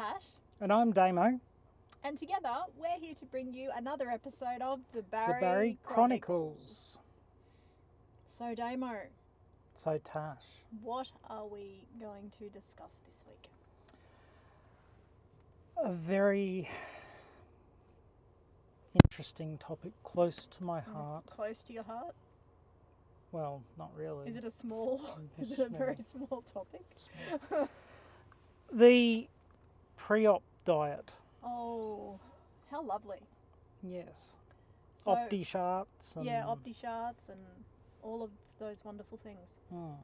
Tash, And I'm Damo, and together we're here to bring you another episode of the the Barry, Barry Chronicles. So, Damo, So, Tash, what are we going to discuss this week? a very interesting topic close to my mm, heart. Close to your heart? Well, not really. Is it a small? Is it a very small topic? The pre op diet. Oh, how lovely! Yes. So, Opti charts. And, yeah, Opti and all of those wonderful things. Hmm.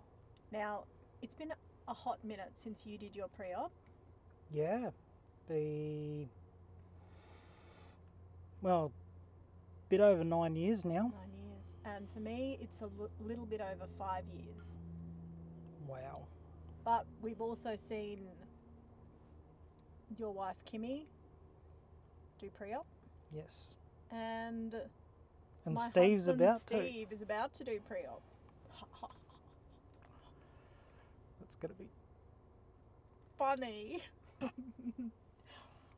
Now, it's been a hot minute since you did your pre-op. Yeah. The. Well, bit over nine years now. Nine years, and for me, it's a l- little bit over five years. Wow. But we've also seen your wife Kimmy do pre-op, Yes. and And my Steve's about to. Steve is about to do pre-op. That's to be. Funny.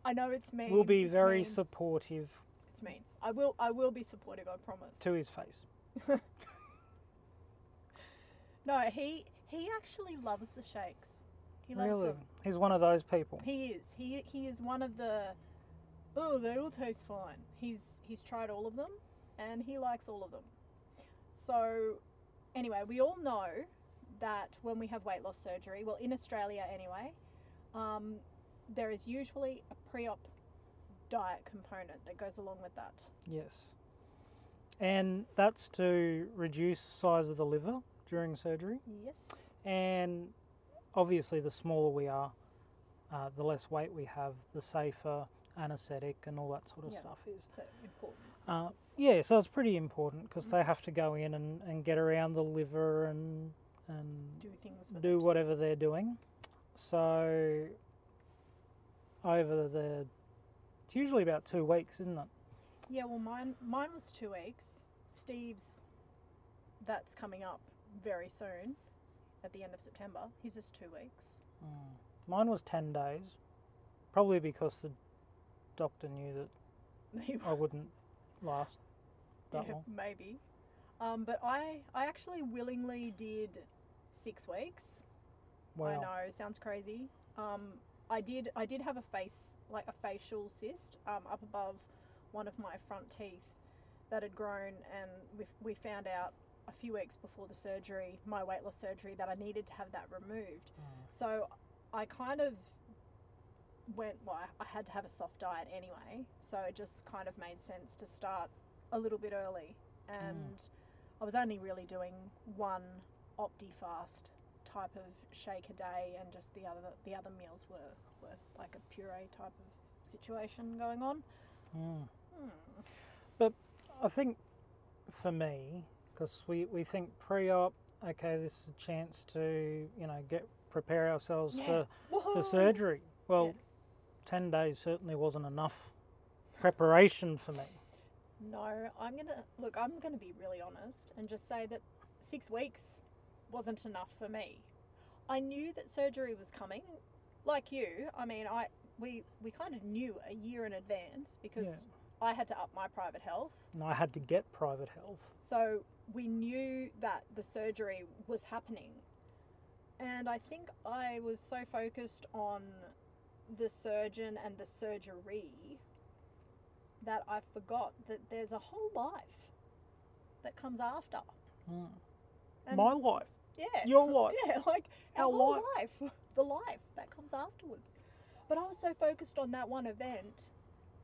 I know it's mean. We'll be it's very mean, supportive It's mean. I will. I will be supportive. I promise. to his face. No, he he actually loves the shakes. He loves really? them. He's one of those people. He is. He he is one of the. Oh, they all taste fine. He's he's tried all of them, and he likes all of them. So, anyway, we all know that when we have weight loss surgery, well, in Australia anyway, um, there is usually a pre-op diet component that goes along with that. Yes. And that's to reduce size of the liver during surgery. Yes. And obviously, the smaller we are, uh, the less weight we have, the safer anaesthetic and all that sort of stuff is. So important. Uh, yeah, so it's pretty important because they have to go in and, and get around the liver and and Do things do whatever they're doing. So over the it's usually about two weeks, isn't it? Yeah, well, mine mine was two weeks. Steve's, that's coming up very soon, at the end of September. His is two weeks. Mm. Mine was ten days, probably because the doctor knew that I wouldn't last that Yeah, long. maybe. Um, but I I actually willingly did six weeks. I know, sounds crazy. Um, I did I did have a face like a facial cyst um, up above one of my front teeth that had grown, and we we found out a few weeks before the surgery, my weight loss surgery, that I needed to have that removed. Mm. So I kind of went, well, I- had to have a soft diet anyway. So it just kind of made sense to start a little bit early. And I was only really doing one OptiFast type of shake a day, and just the other the other meals were, were like a puree type of situation going on. Mm. Hmm. I think for me, because we, we think pre-op, okay, this is a chance to you know get prepare ourselves Yeah. for for surgery. Well, Yeah. ten days certainly wasn't enough preparation for me. No, I'm gonna look. I'm gonna be really honest and just say that six weeks wasn't enough for me. I knew that surgery was coming, like you. I mean, I we we kind of knew a year in advance because Yeah. I had to up my private health. And I had to get private health. So we knew that the surgery was happening. And I think I was so focused on the surgeon and the surgery that I forgot that there's a whole life that comes after. Mm. My life, yeah. your life. Yeah, like our Our whole life, the life that comes afterwards. But I was so focused on that one event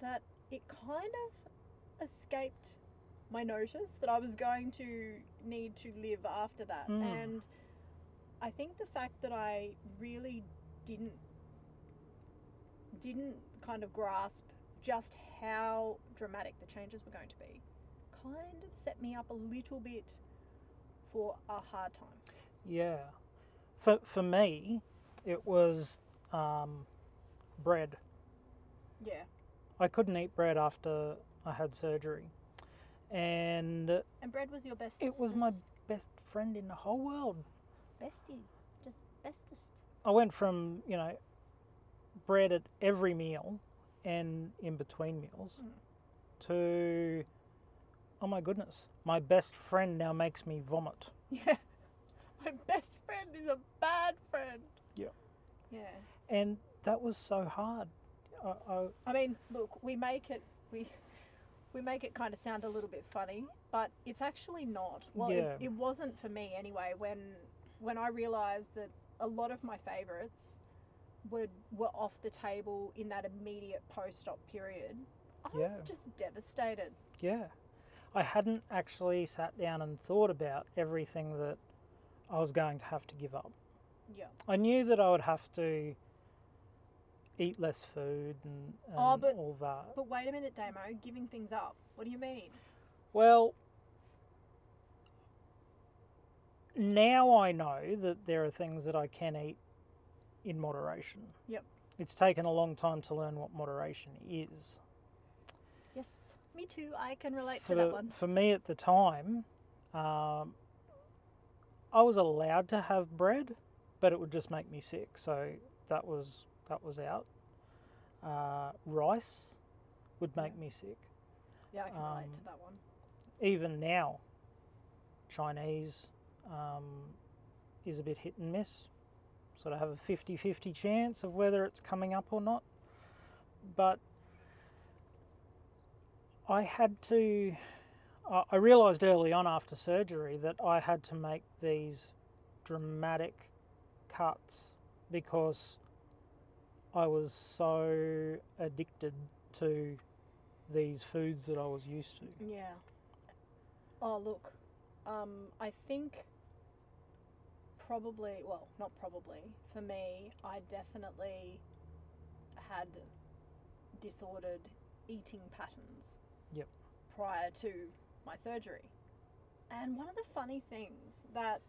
that it kind of escaped my notice that I was going to need to live after that. Mm. And I think the fact that I really didn't didn't kind of grasp just how dramatic the changes were going to be kind of set me up a little bit for a hard time. Yeah. For for me, it was um, bread. Yeah. I couldn't eat bread after I had surgery, and And bread was your best. it was my best friend in the whole world. bestie, just bestest. I went from you know bread at every meal and in between meals Mm. to oh my goodness, my best friend now makes me vomit. Yeah. My best friend is a bad friend. Yeah. Yeah. And that was so hard. I, I, I mean, look, we make it we we make it kind of sound a little bit funny, but it's actually not. Well, Yeah. it, it wasn't for me anyway. When when I realised that a lot of my favourites were were off the table in that immediate post-op period, I Yeah. was just devastated. yeah. I hadn't actually sat down and thought about everything that I was going to have to give up. Yeah. I knew that I would have to eat less food and, and Oh, but- all that. But wait a minute, Damo, giving things up. What do you mean? Well, now I know that there are things that I can eat in moderation. Yep. It's taken a long time to learn what moderation is. Yes, me too. I can relate For, to that one. for me at the time, um, I was allowed to have bread, but it would just make me sick. So that was that was out. Uh, rice would make me sick. Yeah, I can relate um, to that one. even now, Chinese um, is a bit hit and miss. Sort of have a 50 50 chance of whether it's coming up or not. But I had to, I I realised early on after surgery that I had to make these dramatic cuts because I was so addicted to these foods that I was used to. Yeah. Oh, look, um, I think probably, well, not probably, for me, I definitely had disordered eating patterns. Yep. Prior to my surgery. And one of the funny things that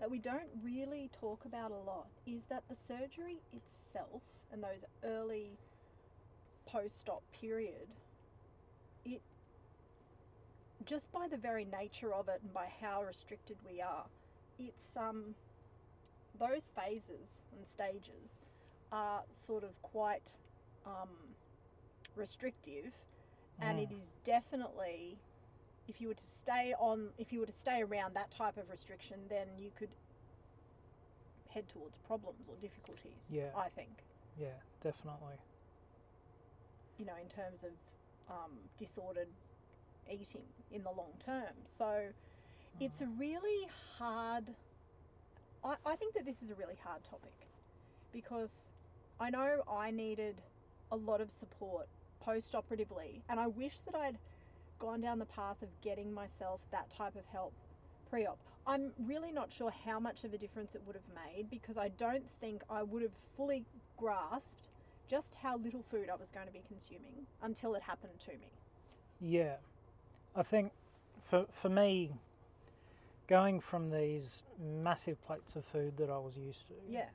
that we don't really talk about a lot is that the surgery itself and those early post-op period it just by the very nature of it and by how restricted we are it's um those phases and stages are sort of quite um, restrictive and it Mm. is definitely if you were to stay on if you were to stay around that type of restriction then you could head towards problems or difficulties Yeah. i think Yeah, definitely. you know in terms of um, disordered eating in the long term. So it's a really hard I, I think that this is a really hard topic because i know i needed a lot of support post-operatively and i wish that i'd gone down the path of getting myself that type of help pre-op. I'm really not sure how much of a difference it would have made because i don't think i would have fully grasped just how little food i was going to be consuming until it happened to me. Yeah, I think for for me, going from these massive plates of food that I was used to, yeah.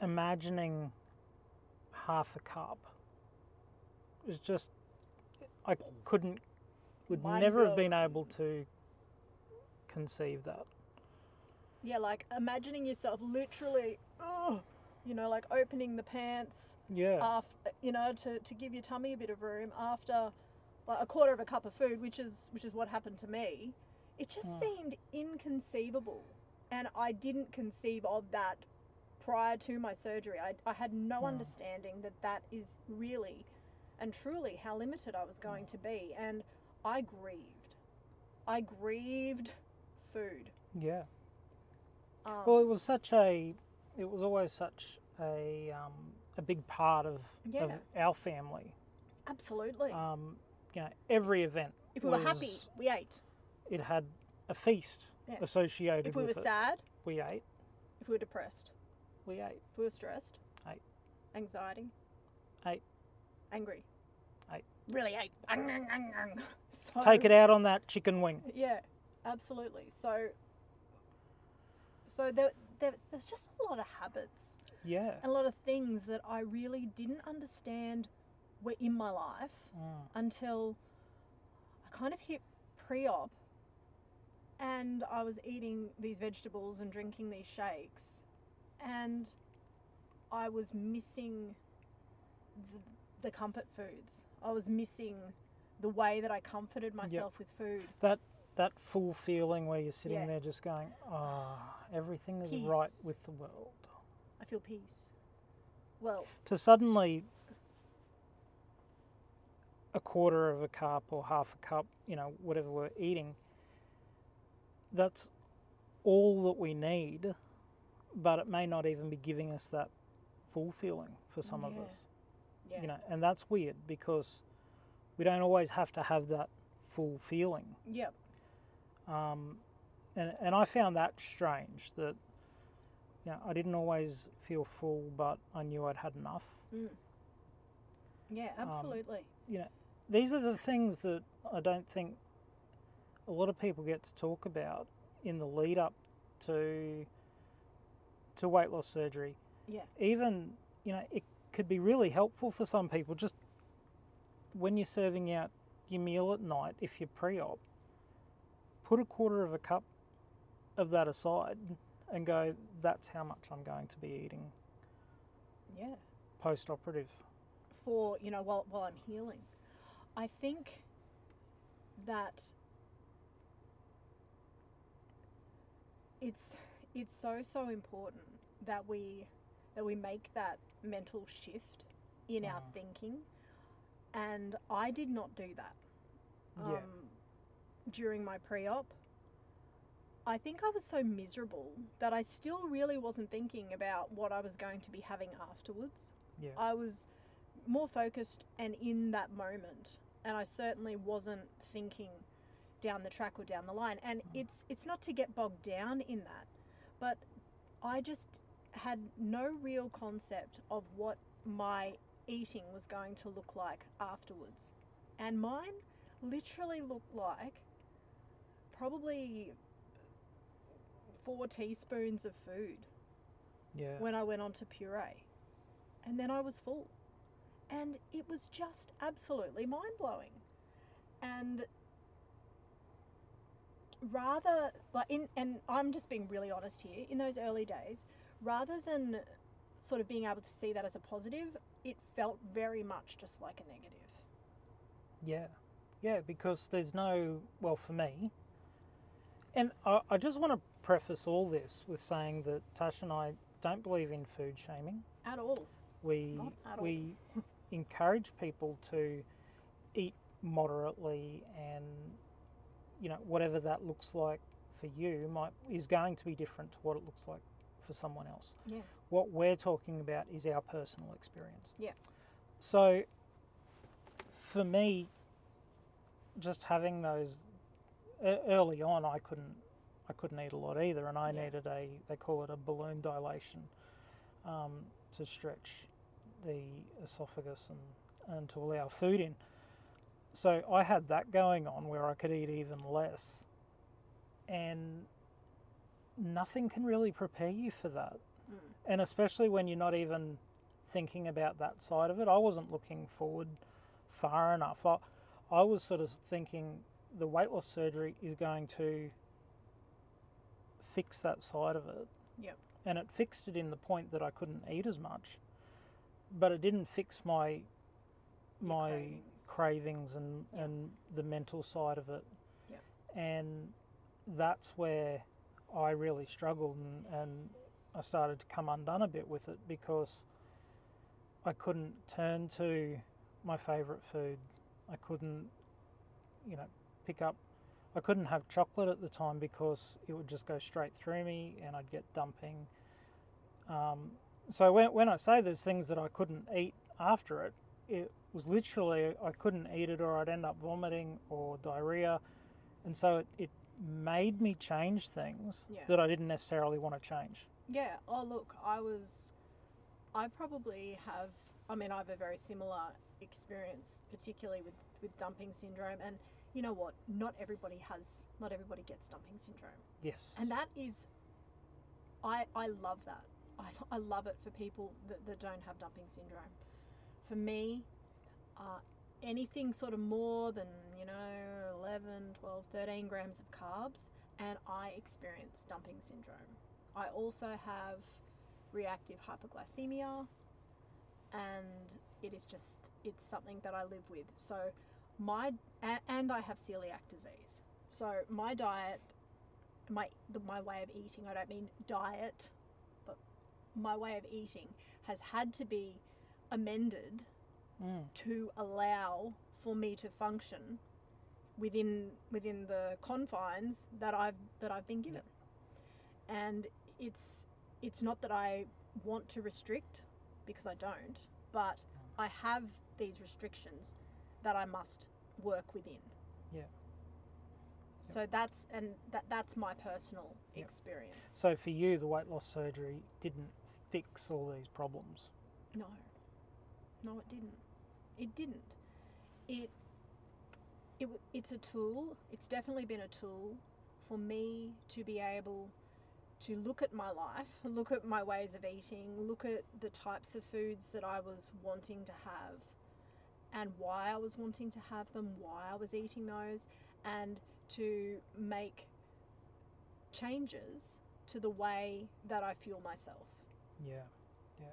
imagining half a cup was just I couldn't would Mind never have been able to conceive that. Yeah, like imagining yourself literally, ugh, you know, like opening the pants Yeah, after, you know, to, to give your tummy a bit of room after like a quarter of a cup of food, which is which is what happened to me. It just Hmm. seemed inconceivable, and I didn't conceive of that prior to my surgery. I, I had no Hmm. understanding that that is really and truly how limited I was going to be, and I grieved. I grieved food. yeah. Um, Well, it was such a, it was always such a um, a big part of, of our family. absolutely. Um, you know, every event if we were happy, we ate. it had a feast Yeah. associated If we were it. sad, We ate. if we were depressed, We ate. if we were stressed, Ate. Anxiety, Ate. Angry, Ate. Really ate. so, Take it out on that chicken wing. Yeah, absolutely. So, so there, there, there's just a lot of habits, Yeah. a lot of things that I really didn't understand were in my life Mm. until I kind of hit pre-op and I was eating these vegetables and drinking these shakes and I was missing the, the comfort foods. I was missing the way that I comforted myself with food. That that full feeling where you're sitting Yeah. there just going, ah, everything is right with the world. I feel peace. Well, To suddenly a quarter of a cup or half a cup, you know, whatever we're eating, that's all that we need, but it may not even be giving us that full feeling for some of us. yeah. You know, and that's weird because we don't always have to have that full feeling. Yep. Um, and, and I found that strange that you know, I didn't always feel full, but I knew I'd had enough. Mm. Yeah, Um, absolutely. These are the things that I don't think a lot of people get to talk about in the lead up to to weight loss surgery. yeah. Even you know, it could be really helpful for some people. Just when you're serving out your meal at night, if you're pre-op, put a quarter of a cup of that aside and go. That's how much I'm going to be eating Yeah. post-operative. For, you know, while, while I'm healing. I think that it's it's so so important that we that we make that mental shift in our Mhm. thinking and I did not do that um, Yeah. during my pre-op I think I was so miserable that I still really wasn't thinking about what I was going to be having afterwards Yeah. I was more focused and in that moment, and I certainly wasn't thinking down the track or down the line. And mm. it's it's not to get bogged down in that, but I just had no real concept of what my eating was going to look like afterwards, and mine literally looked like probably four teaspoons of food yeah. when I went on to puree. And then I was full. And it was just absolutely mind blowing. And rather like in and I'm just being really honest here, in those early days, rather than sort of being able to see that as a positive, it felt very much just like a negative. Yeah, yeah, because there's no, well, for me, and I, I just want to preface all this with saying that Tash and I don't believe in food shaming. At all. We at all. we encourage people to eat moderately, and you know whatever that looks like for you might is going to be different to what it looks like for someone else. Yeah. What we're talking about is our personal experience. Yeah. So, for me, just having those early on, I couldn't, I couldn't eat a lot either, and I Yeah. needed a, they call it a balloon dilation, um, to stretch the esophagus and, and to allow food in. So I had that going on where I could eat even less, and nothing can really prepare you for that Mm. and especially when you're not even thinking about that side of it. I wasn't looking forward far enough. I, I was sort of thinking the weight loss surgery is going to fix that side of it. Yep. And it fixed it in the point that I couldn't eat as much, but it didn't fix my my cravings. cravings and, Yep. and the mental side of it. Yep. And that's where I really struggled and, and I started to come undone a bit with it because I couldn't turn to my favourite food. I couldn't, you know, pick up. I couldn't have chocolate at the time because it would just go straight through me and I'd get dumping. Um, so when, when I say there's things that I couldn't eat after it, it was literally I couldn't eat it or I'd end up vomiting or diarrhea. And so it, it made me change things Yeah. that I didn't necessarily want to change. Yeah. Oh, look, I was. I probably have. I mean, I have a very similar experience, particularly with with dumping syndrome. And you know what? Not everybody has. Not everybody gets dumping syndrome, Yes. and that is. I I love that. I I love it for people that, that don't have dumping syndrome. For me, uh, anything sort of more than you know 11 12 13 grams of carbs and i experience dumping syndrome i also have reactive hypoglycemia, and it is just it's something that I live with. So my and I have celiac disease. So my diet, my the, my way of eating. I don't mean diet, but my way of eating has had to be amended Mm. to allow for me to function within within the confines that I've that I've been given. And it's it's not that I want to restrict because I don't, but I have these restrictions that I must work within. Yeah. So that's and that that's my personal Yep. experience. So for you, the weight loss surgery didn't fix all these problems. No. No, it didn't. It didn't. It, it it's a tool. It's definitely been a tool for me to be able to look at my life, look at my ways of eating, look at the types of foods that I was wanting to have and why I was wanting to have them, why I was eating those, and to make changes to the way that I fuel myself. Yeah, yeah,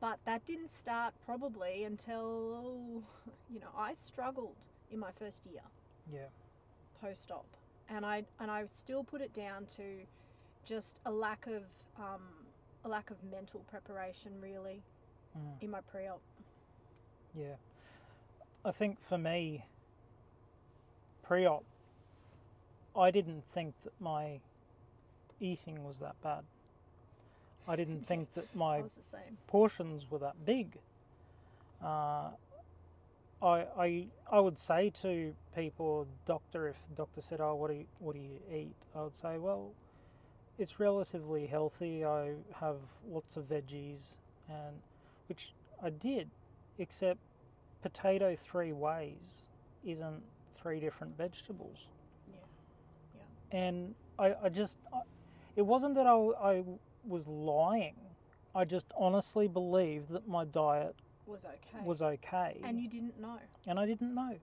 but that didn't start probably until you know I struggled in my first year. Yeah, post op, and I and I still put it down to just a lack of um, a lack of mental preparation really mm, in my pre op. yeah. I think for me, pre-op, I didn't think that my eating was that bad. I didn't think that my was the same. portions were that big. Uh, I, I, I would say to people, doctor, if the doctor said, "Oh, what do you, what do you eat?" I would say, "Well, it's relatively healthy. I have lots of veggies, and which I did, except potato three ways isn't three different vegetables." Yeah. Yeah. and I, I just, I, it wasn't that I, I was lying. I just honestly believed that my diet Was okay. was okay, and you didn't know. and I didn't know.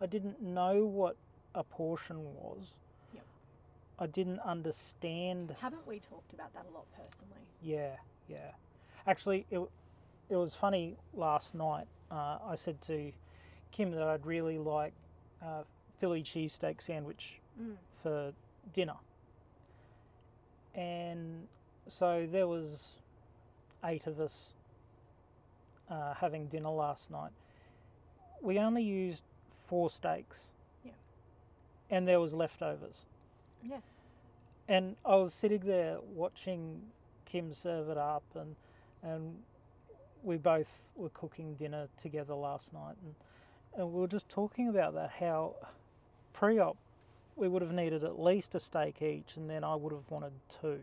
I didn't know what a portion was. Yep. I didn't understand. Haven't we talked about that a lot personally? Yeah, yeah. Actually, it, it was funny last night. Uh, I said to Kim that I'd really like uh, Philly cheesesteak sandwich Mm. for dinner. And so there was eight of us uh, having dinner last night. We only used four steaks. Yeah. And there was leftovers. Yeah. And I was sitting there watching Kim serve it up and and we both were cooking dinner together last night and, and we were just talking about that how pre-op we would have needed at least a steak each, and then I would have wanted two.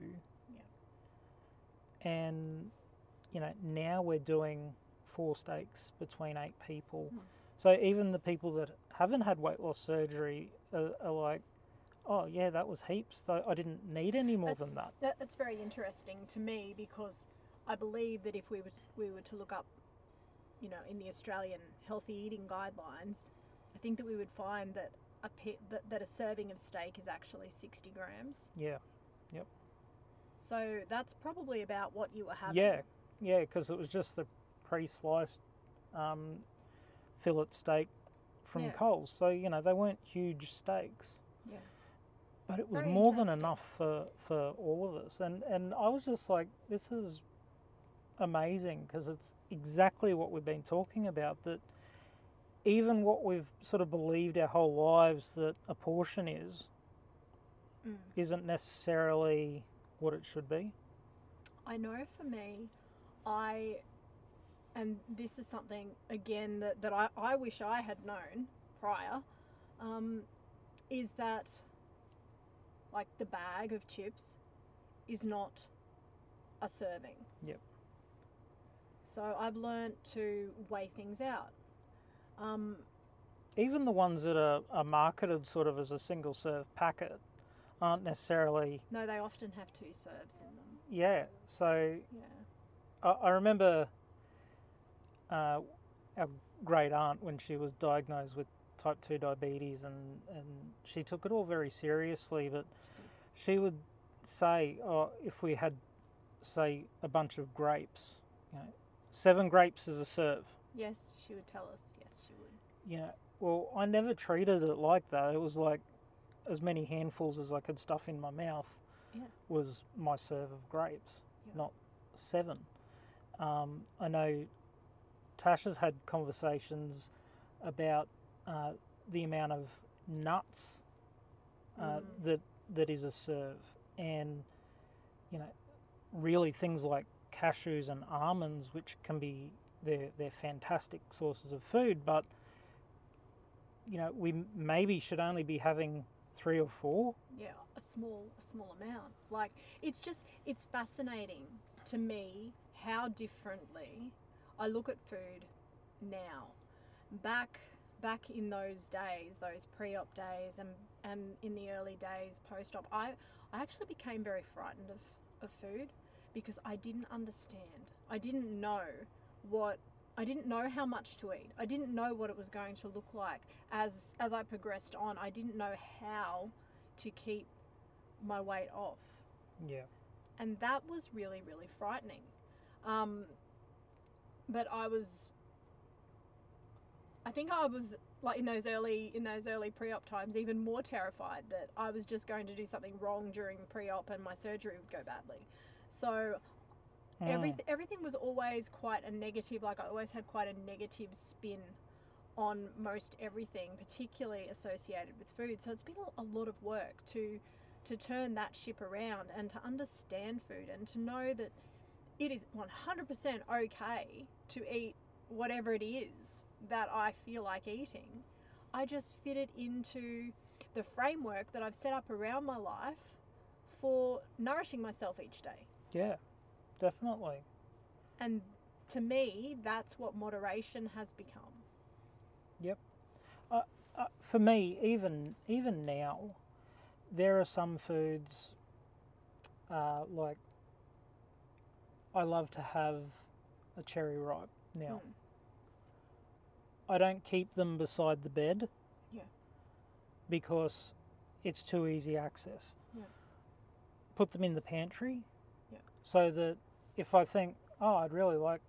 And you know, now we're doing four steaks between eight people. Mm. So even the people that haven't had weight loss surgery are, are like, "Oh yeah, that was heaps. I I didn't need any more That's- than that." That, that's very interesting to me because I believe that if we were to, we were to look up, you know, in the Australian healthy eating guidelines, I think that we would find that a pi- that, that a serving of steak is actually 60 grams. Yeah, Yep. So that's probably about what you were having. yeah, yeah, because it was just the pre-sliced um, fillet steak from Yeah. Coles. So you know they weren't huge steaks. Yeah. but it was Very more than enough for, for all of us and and i was just like this is amazing because it's exactly what we've been talking about that even what we've sort of believed our whole lives that a portion is Mm. isn't necessarily what it should be I know for me, I, and this is something again that, that I, I wish I had known prior, um, is that like the bag of chips is not a serving. Yep. So I've learned to weigh things out. Um, even the ones that are, are marketed sort of as a single serve packet aren't necessarily no, they often have two serves in them. yeah so Yeah. I, I remember uh, our great aunt when she was diagnosed with type 2 diabetes and, and she took it all very seriously but she would say oh, if we had say, a bunch of grapes, you know, seven grapes as a serve. Yes, she would tell us. Yes, she would. Yeah. well, I never treated it like that. It was like as many handfuls as I could stuff in my mouth Yeah. was my serve of grapes, Yeah. not seven. Um, I know Tasha's had conversations about uh, the amount of nuts uh, Mm. that that is a serve, and you know, really things like cashews and almonds, which can be they're they're fantastic sources of food, but you know, we maybe should only be having three or four. Yeah, a small, a small amount. Like it's just, it's fascinating to me how differently I look at food now. Back, back in those days, those pre-op days, and and in the early days post-op, I I actually became very frightened of of food because I didn't understand. I didn't know what. I didn't know how much to eat. I didn't know what it was going to look like as as I progressed on. I didn't know how to keep my weight off. Yeah. And that was really, really frightening. Um, but I was, I think I was like in those early in those early pre-op times even more terrified that I was just going to do something wrong during pre-op and my surgery would go badly. So Mm. everything everything was always quite a negative. Like I always had quite a negative spin on most everything, particularly associated with food. So it's been a, a lot of work to to turn that ship around and to understand food and to know that it is 100% okay to eat whatever it is that I feel like eating. I just fit it into the framework that I've set up around my life for nourishing myself each day. Yeah, definitely. And to me, that's what moderation has become. Yep. Uh, for me, even even now, there are some foods uh, like I love to have a cherry ripe. Now, Mm. I don't keep them beside the bed. Yeah. Because it's too easy access. Yeah. Put them in the pantry. Yeah. So that if I think, oh, I'd really like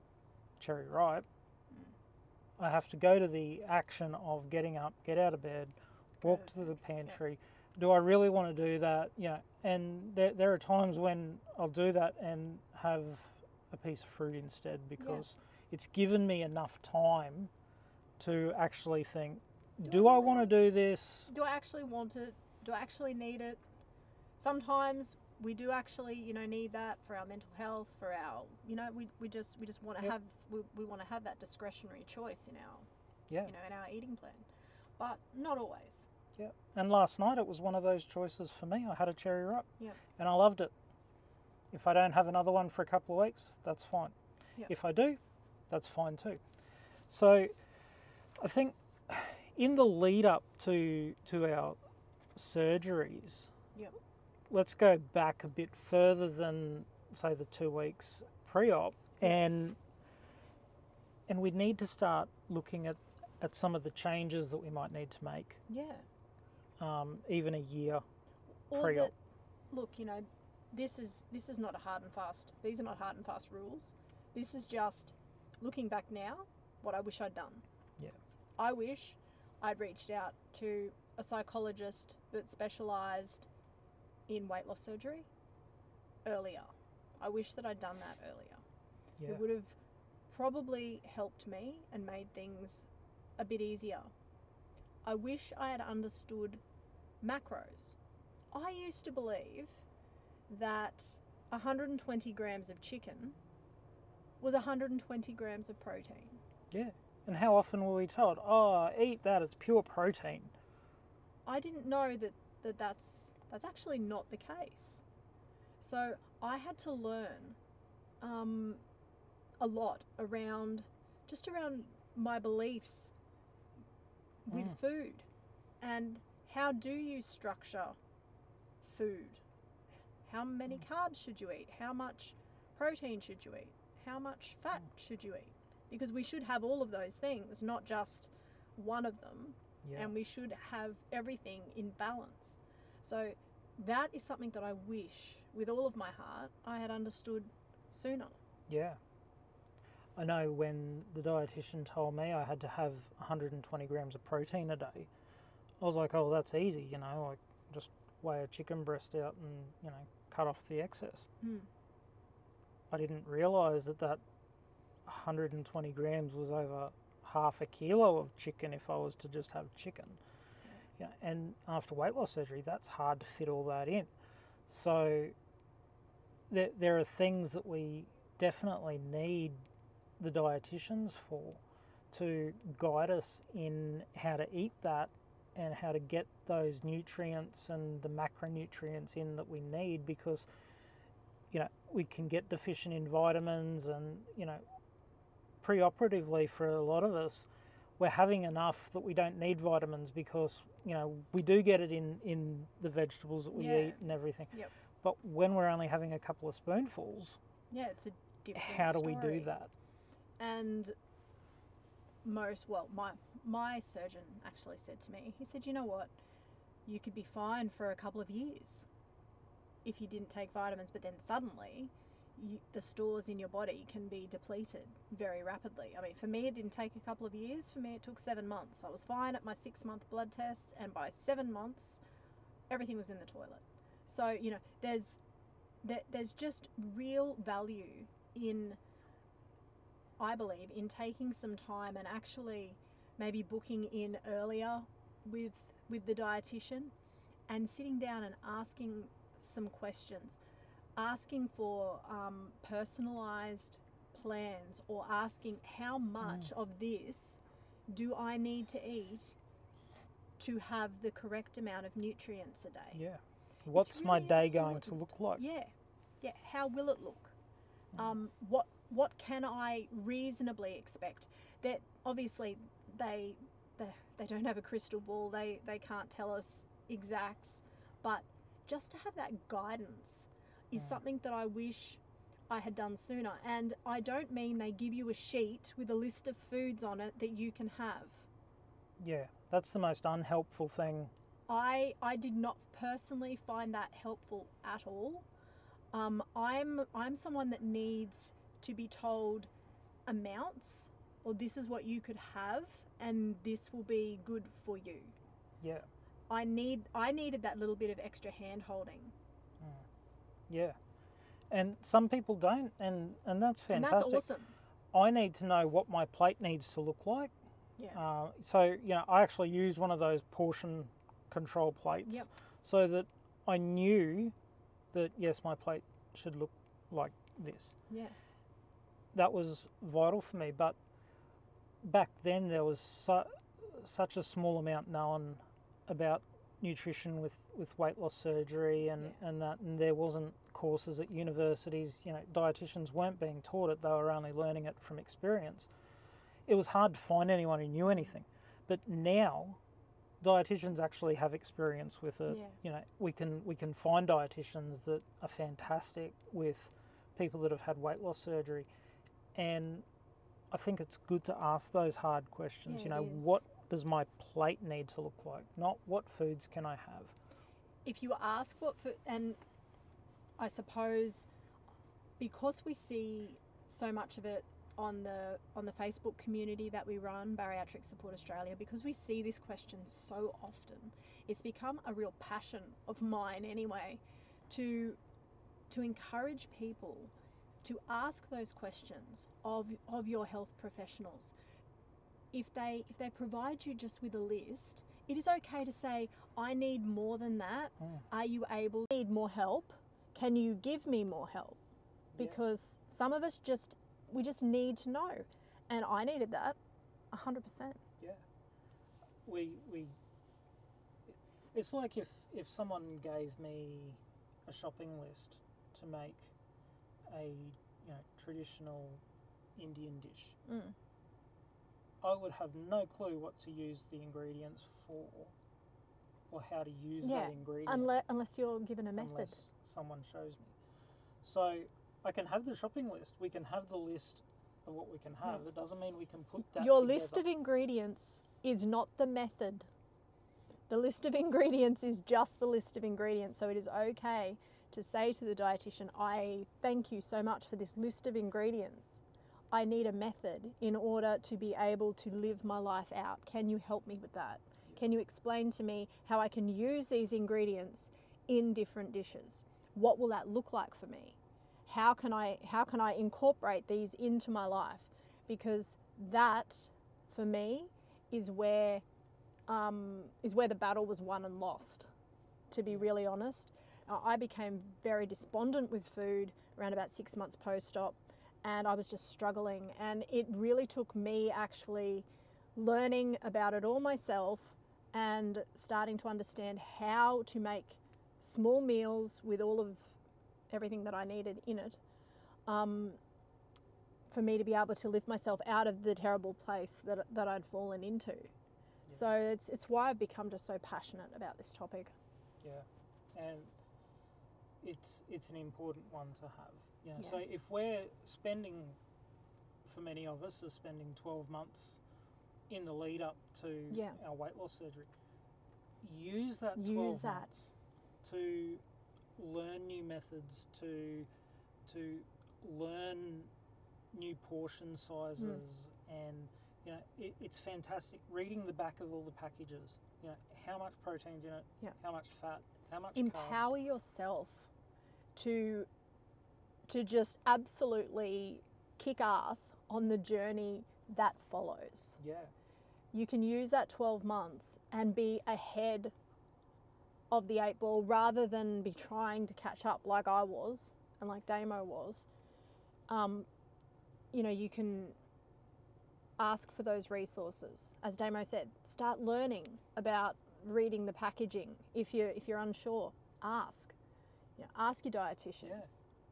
cherry ripe. I have to go to the action of getting up, get out of bed, walk to the pantry, yeah. Do I really want to do that? You know, and there, there are times when I'll do that and have a piece of fruit instead because it's given me enough time to actually think, Do do, I I want to do this? Do I actually want it? Do I actually need it? Sometimes we do actually, you know, need that for our mental health, for our, you know, we, we just we just want to Yep. have we, we want to have that discretionary choice in our, Yeah. you know, in our eating plan, but not always. Yeah. And last night it was one of those choices for me. I had a cherry ripe. Yep. And I loved it. If I don't have another one for a couple of weeks, that's fine. Yep. If I do, that's fine too. So I think in the lead up to to our surgeries, Yep. Let's go back a bit further than say the two weeks pre-op and and we need to start looking at, at some of the changes that we might need to make Yeah. um, even a year Or Pre-op. that, look, you know, this is this is not a hard and fast. These are not hard and fast rules. This is just looking back now, what I wish I'd done. Yeah. I wish I'd reached out to a psychologist that specialised in weight loss surgery earlier. I wish that I'd done that earlier. yeah It would have probably helped me and made things a bit easier. I wish I had understood macros. I used to believe that 120 grams of chicken was 120 grams of protein. yeah and how often were we told oh eat that it's pure protein I didn't know that, that that's that's actually not the case. So I had to learn um, a lot around just around my beliefs with Mm. food and how do you structure food? How many carbs should you eat? How much protein should you eat? How much fat should you eat? Because we should have all of those things, not just one of them yeah and we should have everything in balance. So that is something that I wish with all of my heart I had understood sooner. Yeah. I know when the dietitian told me I had to have 120 grams of protein a day, I was like, oh, that's easy, you know, like just weigh a chicken breast out and, you know, cut off the excess. Mm. I didn't realise that that 120 grams was over half a kilo of chicken if I was to just have chicken. Yeah, and after weight loss surgery, that's hard to fit all that in. So there, there are things that we definitely need the dietitians for to guide us in how to eat that and how to get those nutrients and the macronutrients in that we need because you know we can get deficient in vitamins and you know preoperatively for a lot of us we're having enough that we don't need vitamins because you know we do get it in in the vegetables that we Yeah. eat and everything Yep. but when we're only having a couple of spoonfuls Yeah, it's a different. how do we do that And most, well, my my surgeon actually said to me, he said, you know what, you could be fine for a couple of years if you didn't take vitamins, but then suddenly. You, the stores in your body can be depleted very rapidly. I mean, for me, it didn't take a couple of years. For me, it took seven months. I was fine at my six month blood test, and by seven months, everything was in the toilet. So, you know, there's there, there's just real value in I believe in taking some time and actually maybe booking in earlier with with the dietitian and sitting down and asking some questions, asking for um, personalized plans or asking how much of this do I need to eat to have the correct amount of nutrients a day. yeah what's my really day going to look like Yeah, yeah. How will it look? Um, what what can I reasonably expect? That obviously they they, they don't have a crystal ball. They they can't tell us exacts, but just to have that guidance is Mm. something that I wish I had done sooner. And I don't mean they give you a sheet with a list of foods on it that you can have. yeah that's the most unhelpful thing I I did not personally find that helpful at all. Um, I'm I'm someone that needs to be told amounts or this is what you could have and this will be good for you. yeah I need I needed that little bit of extra hand holding. Yeah and some people don't and and that's And fantastic that's awesome. I need to know what my plate needs to look like. Yeah. Uh, so, you know, I actually used one of those portion control plates Yep. so that I knew that, yes, my plate should look like this. Yeah. That was vital for me. But back then, there was su- such a small amount known about nutrition with, with weight loss surgery and, and that, and there wasn't courses at universities. You know, dietitians weren't being taught it; they were only learning it from experience. It was hard to find anyone who knew anything, but now dietitians actually have experience with it. Yeah. You know, we can we can find dietitians that are fantastic with people that have had weight loss surgery, and I think it's good to ask those hard questions. Yeah, you know, what does my plate need to look like? Not what foods can I have. if you ask what food, and I suppose because we see so much of it on the on the Facebook community that we run, Bariatric Support Australia, because we see this question so often, it's become a real passion of mine anyway, to to encourage people to ask those questions of of your health professionals. If they if they provide you just with a list, it is okay to say, I need more than that. Mm. Are you able to need more help? Can you give me more help? Yeah. Because some of us just we just need to know. And I needed that a hundred percent. Yeah. We we. It's like if if someone gave me a shopping list to make a you know traditional Indian dish, Mm. I would have no clue what to use the ingredients for, or how to use Yeah, that ingredient Unless unless you're given a method. unless someone shows me. So I can have the shopping list. We can have the list of what we can hmm. have. It doesn't mean we can put that. Your together. list of ingredients is not the method. The list of ingredients is just the list of ingredients. So it is okay to say to the dietitian, I thank you so much for this list of ingredients. I need a method in order to be able to live my life out. Can you help me with that? Can you explain to me how I can use these ingredients in different dishes? What will that look like for me? How can I how can I incorporate these into my life? Because that, for me, is where um, is where the battle was won and lost. To be really honest, I became very despondent with food around about six months post-op, and I was just struggling. And it really took me actually learning about it all myself and starting to understand how to make small meals with all of everything that I needed in it. Um, for me to be able to lift myself out of the terrible place that, that I'd fallen into. So it's it's why I've become just so passionate about this topic. Yeah, and it's it's an important one to have. You know, Yeah. so if we're spending, for many of us, are spending twelve months in the lead up to Yeah. our weight loss surgery, use that Use twelve that. months to learn new methods, to to learn new portion sizes, mm. and you know it, it's fantastic. Reading the back of all the packages, you know how much protein's in it, Yeah. how much fat, how much Empower carbs. yourself to to just absolutely kick ass on the journey that follows. Yeah, You can use that 12 months and be ahead of the eight ball rather than be trying to catch up like I was and like Damo was. Um, you know, you can ask for those resources. As Damo said, start learning about reading the packaging. If you're if you're unsure, ask. You know, ask your dietitian yeah,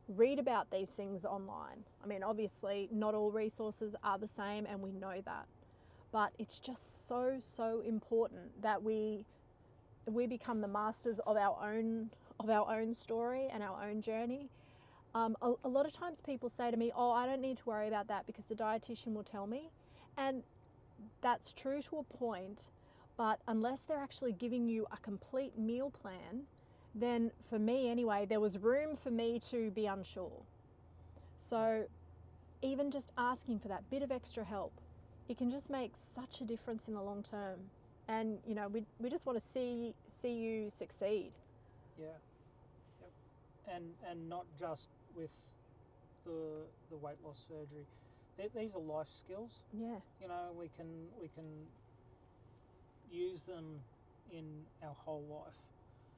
read about these things online. I mean, obviously, not all resources are the same, and we know that. But it's just so, so important that we we become the masters of our own of our own story and our own journey. Um, a, a lot of times, people say to me, "Oh, I don't need to worry about that because the dietitian will tell me," and that's true to a point. But unless they're actually giving you a complete meal plan, then for me anyway, there was room for me to be unsure. So even just asking for that bit of extra help, it can just make such a difference in the long term. And you know, we, we just want to see see you succeed. yeah, yep. and and not just with the the weight loss surgery. These are life skills. Yeah, You know, we can we can use them in our whole life.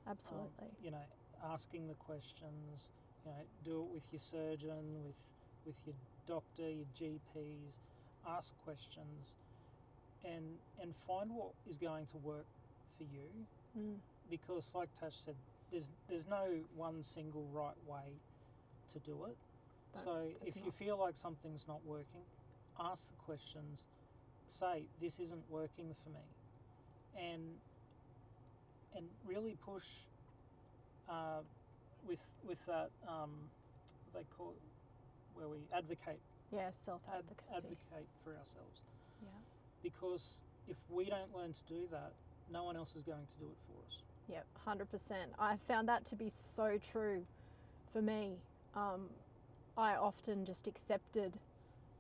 Um, absolutely. you know, asking the questions. You know, do it with your surgeon, with with your doctor, your GPs. Ask questions, and and find what is going to work for you. Mm. Because, like Tash said, there's there's no one single right way to do it. No, so if you feel like something's not working, ask the questions. Say this isn't working for me, and and really push uh, with with that um, what they call it, where we advocate Yeah, self ad- advocacy. advocate for ourselves Yeah. because if we don't learn to do that, no one else is going to do it for us. Yep, hundred percent. I found that to be so true for me. Um, I often just accepted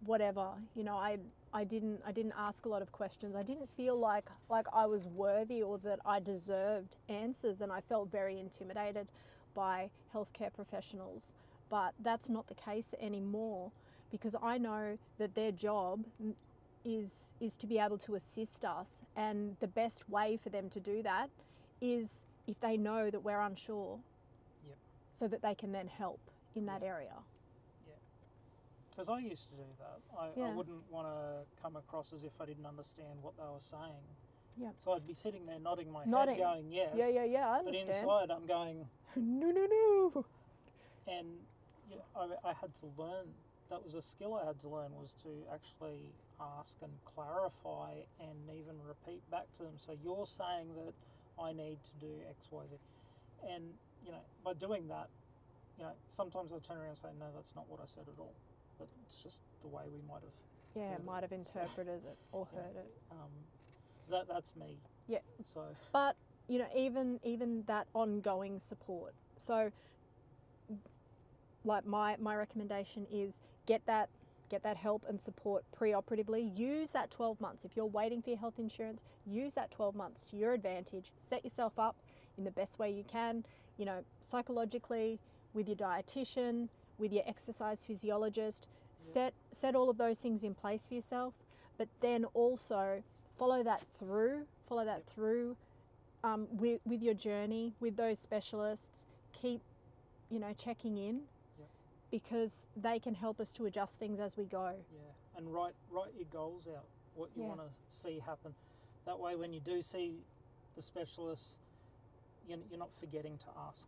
whatever. You know, I I didn't I didn't ask a lot of questions. I didn't feel like like I was worthy or that I deserved answers, and I felt very intimidated by healthcare professionals. But that's not the case anymore because I know that their job is is to be able to assist us, and the best way for them to do that is if they know that we're unsure, Yep. so that they can then help in that area. Because I used to do that. I, I wouldn't want to come across as if I didn't understand what they were saying. Yeah. So I'd be sitting there nodding my Nodding. head, going yes. Yeah, yeah, yeah. I understand. But inside, I'm going, no, no, no. and I, I had to learn. That was a skill I had to learn was to actually ask and clarify and even repeat back to them. So you're saying that I need to do X, Y, Z, and you know, by doing that, you know, sometimes I turn around and say, no, that's not what I said at all. But it's just the way we might have Yeah, Yeah. might have interpreted it or Yeah. heard it. um, that that's me. Yeah. So But you know, even even that ongoing support. So like my my recommendation is get that get that help and support pre-operatively use that 12 months if you're waiting for your health insurance use that 12 months to your advantage set yourself up in the best way you can you know psychologically with your dietitian with your exercise physiologist set set all of those things in place for yourself but then also follow that through follow that through um, with with your journey with those specialists keep you know checking in Yep. because they can help us to adjust things as we go Yeah, and write write your goals out. What you Yeah. want to see happen. That way, when you do see the specialists, you're, you're not forgetting to ask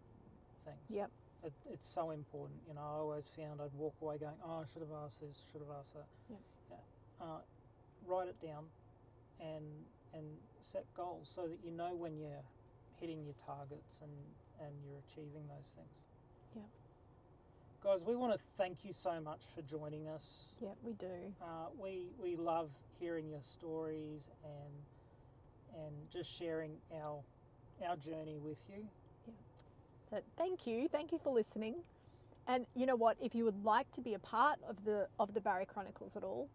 things. Yep. It, it's so important. You know, I always found I'd walk away going, "Oh, I should have asked this. Should have asked that." Yep. Yeah. Uh, write it down, and and set goals so that you know when you're hitting your targets and and you're achieving those things. Yeah. Guys, we want to thank you so much for joining us. yeah we do Uh, we we love hearing your stories and and just sharing our our journey with you. So thank you, thank you for listening. And you know what? If you would like to be a part of the of the Bari Chronicles at all,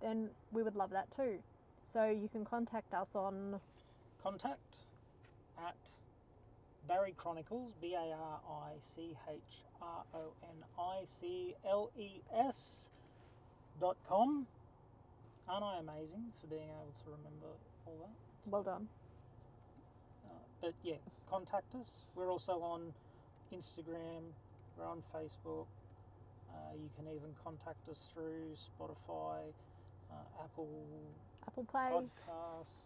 then we would love that too. So you can contact us on Contact at Bari Chronicles B A R I C H R O N I C L E S dot com. Aren't I amazing for being able to remember all that? well done. Uh, but yeah, contact us. We're also on Instagram. We're on Facebook. Uh, you can even contact us through Spotify, uh, Apple Apple Play, Podcasts,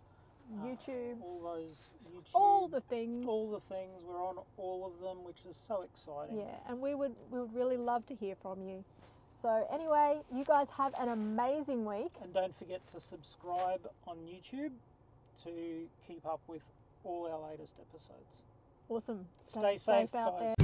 uh, YouTube, all those YouTube, all the things. all the things. We're on all of them, which is so exciting. Yeah, and we would we would really love to hear from you. So anyway, you guys have an amazing week. And don't forget to subscribe on YouTube to keep up with all our latest episodes. Awesome. Stay safe, out guys. there.